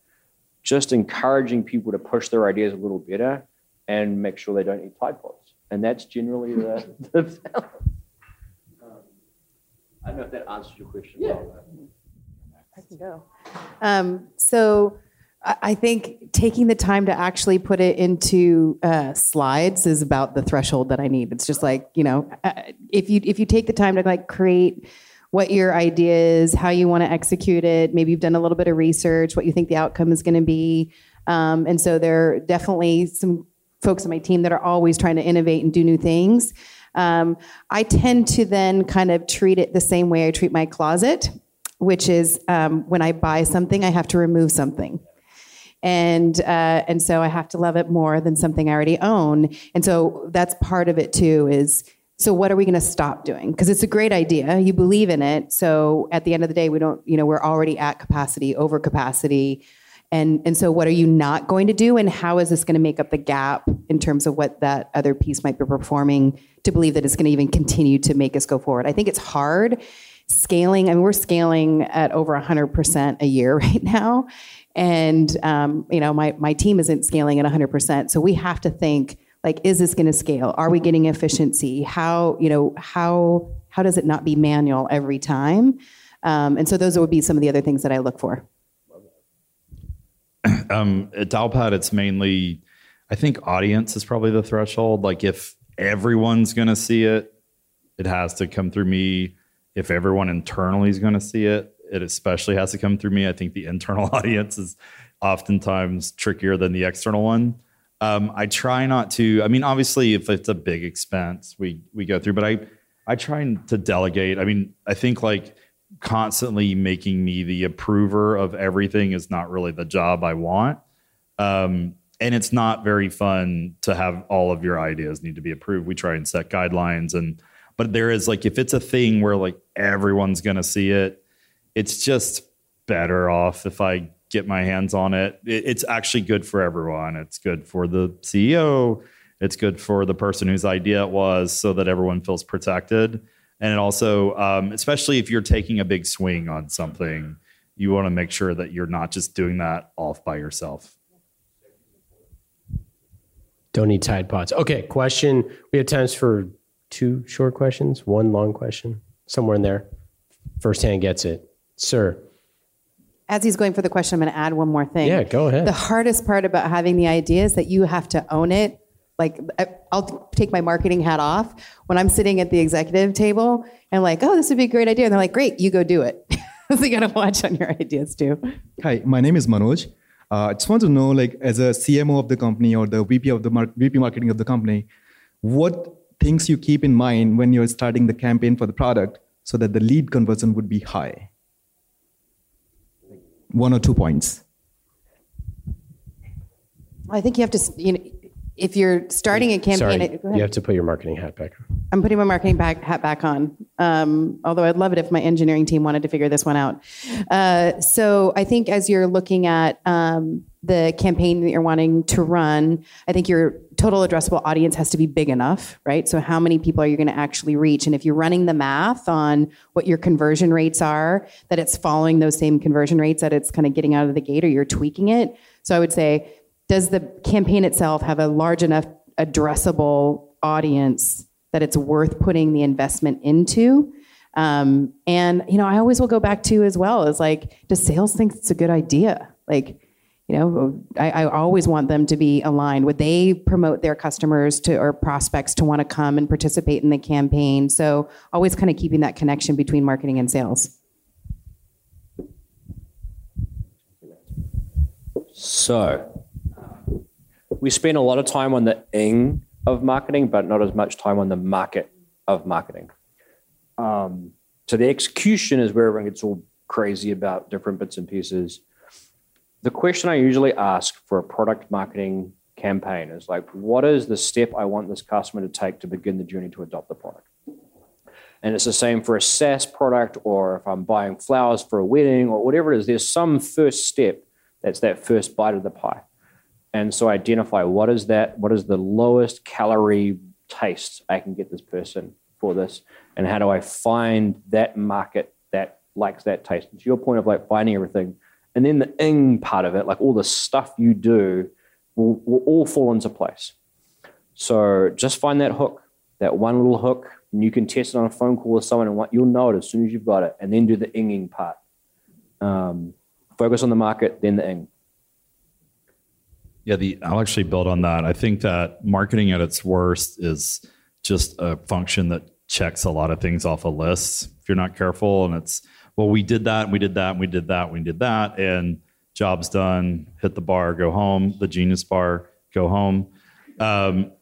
just encouraging people to push their ideas a little better and make sure they don't eat Tide Pods. And that's generally the, the um, I don't know if that answers your question. Yeah. Well, I can go. Um, so I think taking the time to actually put it into uh, slides is about the threshold that I need. It's just like you know, uh, if you if you take the time to like create what your idea is, how you want to execute it, maybe you've done a little bit of research, what you think the outcome is going to be, um, and so there are definitely some folks on my team that are always trying to innovate and do new things. Um, I tend to then kind of treat it the same way I treat my closet which is um, when I buy something, I have to remove something. And uh, and so I have to love it more than something I already own. And so that's part of it too. Is so what are we going to stop doing? Because it's a great idea. You believe in it. So at the end of the day, we don't. You know, we're already at capacity, over capacity. And, and so what are you not going to do and how is this going to make up the gap in terms of what that other piece might be performing to believe that it's going to even continue to make us go forward i think it's hard scaling. I mean, we're scaling at over 100% a year right now. And, um, you know, my, my team isn't scaling at 100%. So we have to think, like, is this going to scale? Are we getting efficiency? How, you know, how, how does it not be manual every time? Um, and so those would be some of the other things that I look for. Um, at Dialpad, it's mainly, I think audience is probably the threshold. Like if everyone's going to see it, it has to come through me if everyone internally is going to see it, it especially has to come through me. I think the internal audience is oftentimes trickier than the external one. Um, I try not to. I mean, obviously, if it's a big expense, we we go through. But I I try to delegate. I mean, I think like constantly making me the approver of everything is not really the job I want. Um, and it's not very fun to have all of your ideas need to be approved. We try and set guidelines and but there is like if it's a thing where like everyone's gonna see it, it's just better off if I get my hands on it. it. It's actually good for everyone. It's good for the CEO. It's good for the person whose idea it was, so that everyone feels protected. And it also, um, especially if you're taking a big swing on something, you want to make sure that you're not just doing that off by yourself. Don't need Tide Pods. Okay, question. We have times for two short questions, one long question, somewhere in there. First hand gets it. Sir. As he's going for the question, I'm going to add one more thing. Yeah, go ahead. The hardest part about having the idea is that you have to own it. Like, I- I'll take my marketing hat off when I'm sitting at the executive table and like, oh, this would be a great idea. And they're like, great, you go do it. so you got to watch on your ideas too. Hi, my name is Manoj. Uh, I just want to know, like, as a CMO of the company or the VP of the mar- VP marketing of the company, what things you keep in mind when you're starting the campaign for the product so that the lead conversion would be high? One or two points. I think you have to, you know, if you're starting a campaign, Sorry, it- go ahead. you have to put your marketing hat back on. I'm putting my marketing back, hat back on. Um, although I'd love it if my engineering team wanted to figure this one out. Uh, so I think as you're looking at um, the campaign that you're wanting to run, I think your total addressable audience has to be big enough, right? So how many people are you going to actually reach? And if you're running the math on what your conversion rates are, that it's following those same conversion rates that it's kind of getting out of the gate, or you're tweaking it. So I would say, does the campaign itself have a large enough addressable audience that it's worth putting the investment into. Um, and you know, I always will go back to as well is like, does sales think it's a good idea? Like, you know, I, I always want them to be aligned. Would they promote their customers to or prospects to want to come and participate in the campaign? So always kind of keeping that connection between marketing and sales. So, we spend a lot of time on the ing of marketing, but not as much time on the market of marketing. Um, so, the execution is where everyone gets all crazy about different bits and pieces. The question I usually ask for a product marketing campaign is like, what is the step I want this customer to take to begin the journey to adopt the product? And it's the same for a SaaS product, or if I'm buying flowers for a wedding, or whatever it is, there's some first step that's that first bite of the pie. And so identify what is that, what is the lowest calorie taste I can get this person for this, and how do I find that market that likes that taste? And to your point of like finding everything, and then the ing part of it, like all the stuff you do, will, will all fall into place. So just find that hook, that one little hook, and you can test it on a phone call with someone, and you'll know it as soon as you've got it, and then do the inging part. Um, focus on the market, then the ing. Yeah, the I'll actually build on that. I think that marketing at its worst is just a function that checks a lot of things off a list. If you're not careful, and it's well, we did that, and we did that, and we did that, and we did that, and job's done. Hit the bar, go home. The genius bar, go home. Um,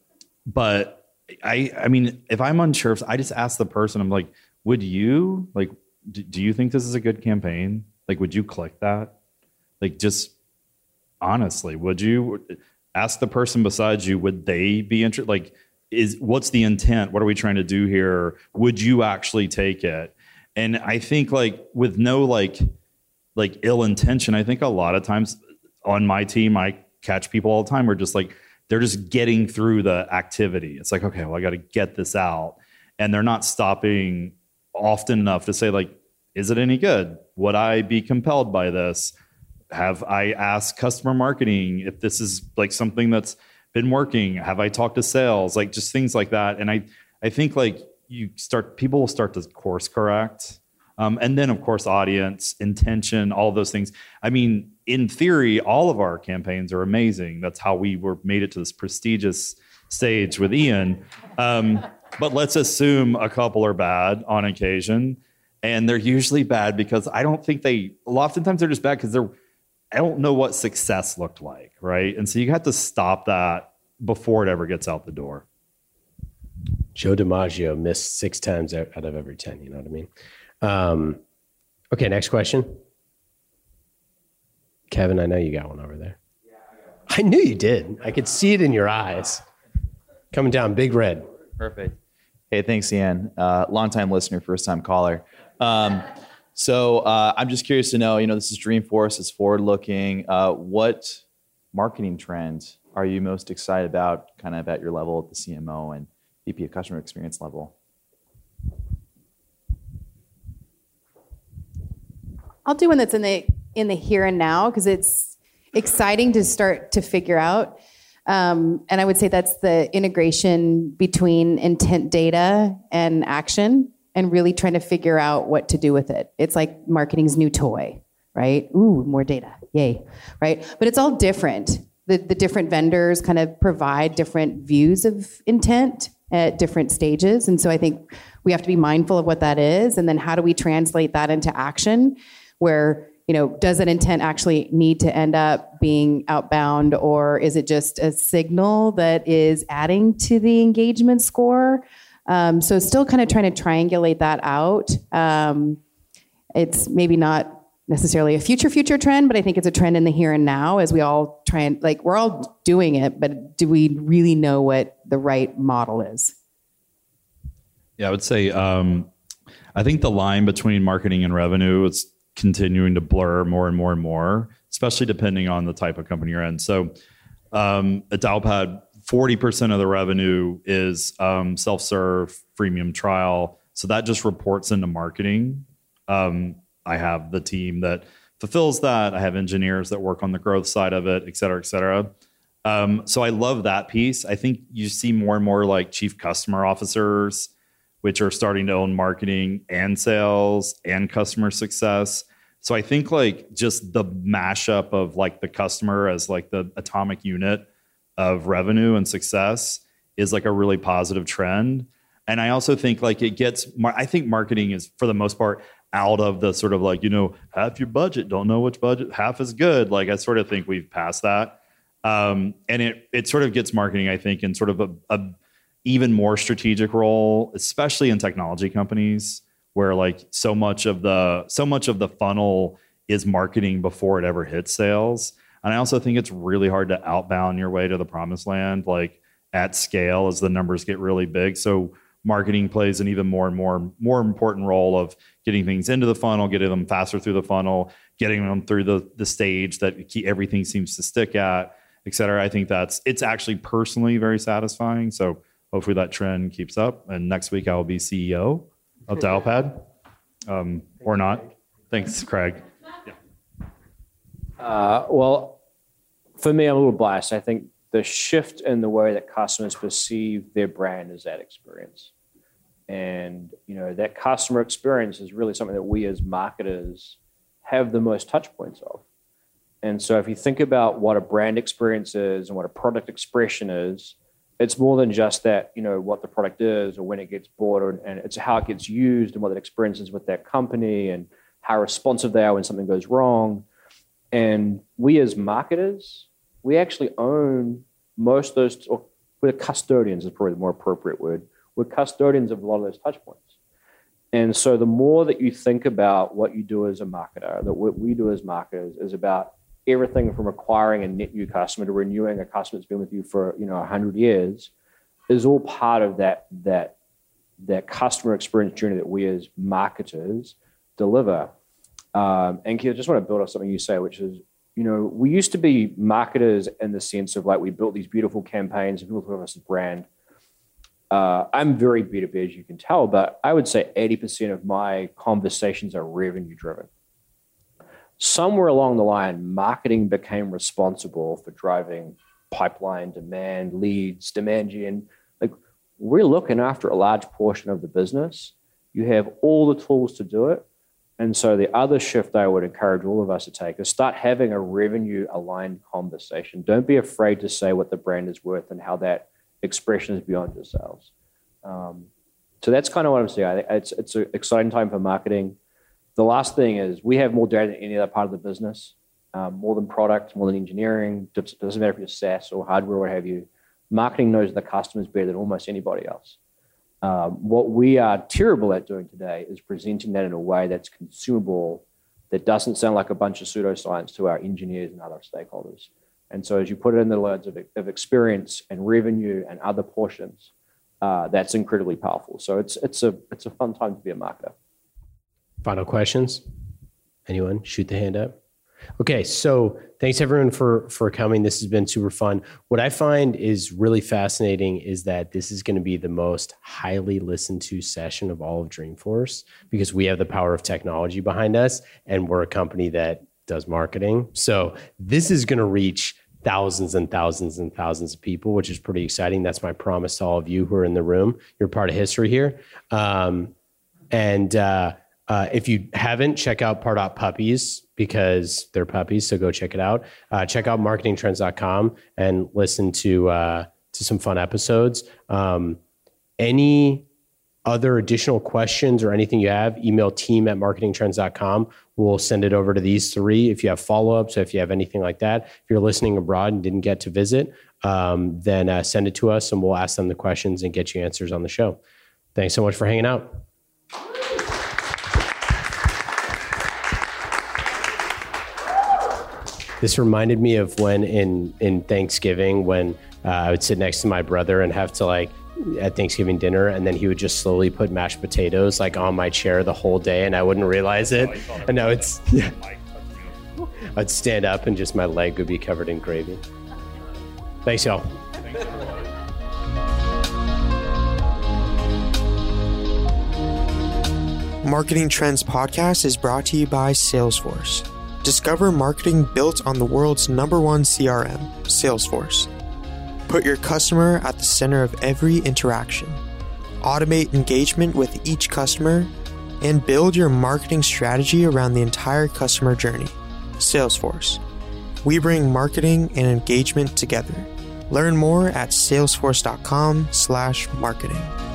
but I, I mean, if I'm unsure, if I just ask the person, I'm like, would you like? Do, do you think this is a good campaign? Like, would you click that? Like, just honestly would you ask the person beside you would they be interested like is what's the intent what are we trying to do here would you actually take it and i think like with no like like ill intention i think a lot of times on my team i catch people all the time who are just like they're just getting through the activity it's like okay well i got to get this out and they're not stopping often enough to say like is it any good would i be compelled by this have I asked customer marketing if this is like something that's been working? Have I talked to sales? Like just things like that. And I, I think like you start, people will start to course correct. Um, and then of course, audience, intention, all those things. I mean, in theory, all of our campaigns are amazing. That's how we were made it to this prestigious stage with Ian. Um, but let's assume a couple are bad on occasion. And they're usually bad because I don't think they, oftentimes they're just bad because they're, I don't know what success looked like, right? And so you have to stop that before it ever gets out the door. Joe DiMaggio missed six times out out of every 10. You know what I mean? Um, okay, next question. Kevin, I know you got one over there. I knew you did. I could see it in your eyes. Coming down, big red. Perfect. Hey, thanks, Ian. Uh, longtime listener, first time caller. Um, So uh, I'm just curious to know, you know, this is Dreamforce, it's forward looking. Uh, what marketing trends are you most excited about, kind of at your level at the CMO and VP of customer experience level? I'll do one that's in the in the here and now because it's exciting to start to figure out. Um, and I would say that's the integration between intent data and action, and really trying to figure out what to do with it. It's like marketing's new toy, right? Ooh, more data, yay, right? But it's all different. The, the different vendors kind of provide different views of intent at different stages. And so I think we have to be mindful of what that is. And then how do we translate that into action where you know does that intent actually need to end up being outbound or is it just a signal that is adding to the engagement score um, so still kind of trying to triangulate that out um, it's maybe not necessarily a future future trend but i think it's a trend in the here and now as we all try and like we're all doing it but do we really know what the right model is? Yeah i would say um, i think the line between marketing and revenue is continuing to blur more and more and more especially depending on the type of company you're in. So um, at Dialpad 40% of the revenue is um, self-serve freemium trial. So that just reports into marketing. Um, I have the team that fulfills that. I have engineers that work on the growth side of it, et cetera, et cetera. Um, so I love that piece. I think you see more and more like chief customer officers, which are starting to own marketing and sales and customer success. So I think like just the mashup of like the customer as like the atomic unit of revenue and success is like a really positive trend. And I also think like it gets, I think marketing is for the most part out of the sort of like you know half your budget don't know which budget half is good. Like i sort of think we've passed that. Um, and it it sort of gets marketing i think in sort of a, a even more strategic role especially in technology companies where like so much of the so much of the funnel is marketing before it ever hits sales. And i also think it's really hard to outbound your way to the promised land like at scale as the numbers get really big. So marketing plays an even more and more more important role of getting things into the funnel, getting them faster through the funnel, getting them through the the stage that everything seems to stick at, et cetera. I think that's it's actually personally very satisfying. So hopefully that trend keeps up. And next week I will be CEO of Dialpad, um, or not. Thanks, Craig. Yeah. Uh, well, for me, I'm a little biased. I think the shift in the way that customers perceive their brand is that experience. And you know that customer experience is really something that we as marketers have the most touch points of. And so if you think about what a brand experience is and what a product expression is, it's more than just that, you know, what the product is or when it gets bought or, and it's how it gets used and what that experience is with that company and how responsive they are when something goes wrong. And we as marketers, we actually own most of those, or we're custodians is probably the more appropriate word we're custodians of a lot of those touch points. And so the more that you think about what you do as a marketer, that what we do as marketers is about everything from acquiring a net new customer to renewing a customer that's been with you for you know 100 years is all part of that that that customer experience journey that we as marketers deliver. Um, and I just want to build off something you say, which is, you know, we used to be marketers in the sense of like we built these beautiful campaigns and people thought of us as brand uh, I'm very B2B, as you can tell, but I would say 80% of my conversations are revenue driven. Somewhere along the line, marketing became responsible for driving pipeline demand, leads, demand gen. Like we're looking after a large portion of the business. You have all the tools to do it. And so the other shift I would encourage all of us to take is start having a revenue aligned conversation. Don't be afraid to say what the brand is worth and how that expressions beyond yourselves. Um, so that's kind of what I'm saying. It's it's an exciting time for marketing. The last thing is we have more data than any other part of the business, um, more than product, more than engineering. It doesn't matter if you're SaaS or hardware, or what have you. Marketing knows the customers better than almost anybody else. Um, what we are terrible at doing today is presenting that in a way that's consumable, that doesn't sound like a bunch of pseudoscience to our engineers and other stakeholders. And so as you put it in the lens of, of experience and revenue and other portions, uh, that's incredibly powerful. So it's it's a it's a fun time to be a marketer. Final questions? Anyone? Shoot the hand up. Okay, so thanks everyone for for coming. This has been super fun. What I find is really fascinating is that this is going to be the most highly listened to session of all of Dreamforce because we have the power of technology behind us and we're a company that does marketing. So this is going to reach thousands and thousands and thousands of people, which is pretty exciting. That's my promise to all of you who are in the room. You're part of history here. Um, and uh, uh, if you haven't, check out Pardot Puppies because they're puppies. So go check it out. Uh, check out marketingtrends.com and listen to uh, to some fun episodes. Um, any other additional questions or anything you have, email team at marketingtrends.com. We'll send it over to these three. If you have follow ups, if you have anything like that, if you're listening abroad and didn't get to visit, um, then uh, send it to us and we'll ask them the questions and get you answers on the show. Thanks so much for hanging out. This reminded me of when in in Thanksgiving when uh, I would sit next to my brother and have to like at Thanksgiving dinner, and then he would just slowly put mashed potatoes like on my chair the whole day, and I wouldn't realize it. And now it's yeah. I'd stand up and just my leg would be covered in gravy. Thanks, y'all. Marketing Trends Podcast is brought to you by Salesforce. Discover marketing built on the world's number one CRM, Salesforce. Put your customer at the center of every interaction. Automate engagement with each customer and build your marketing strategy around the entire customer journey. Salesforce. We bring marketing and engagement together. Learn more at salesforce.com/marketing.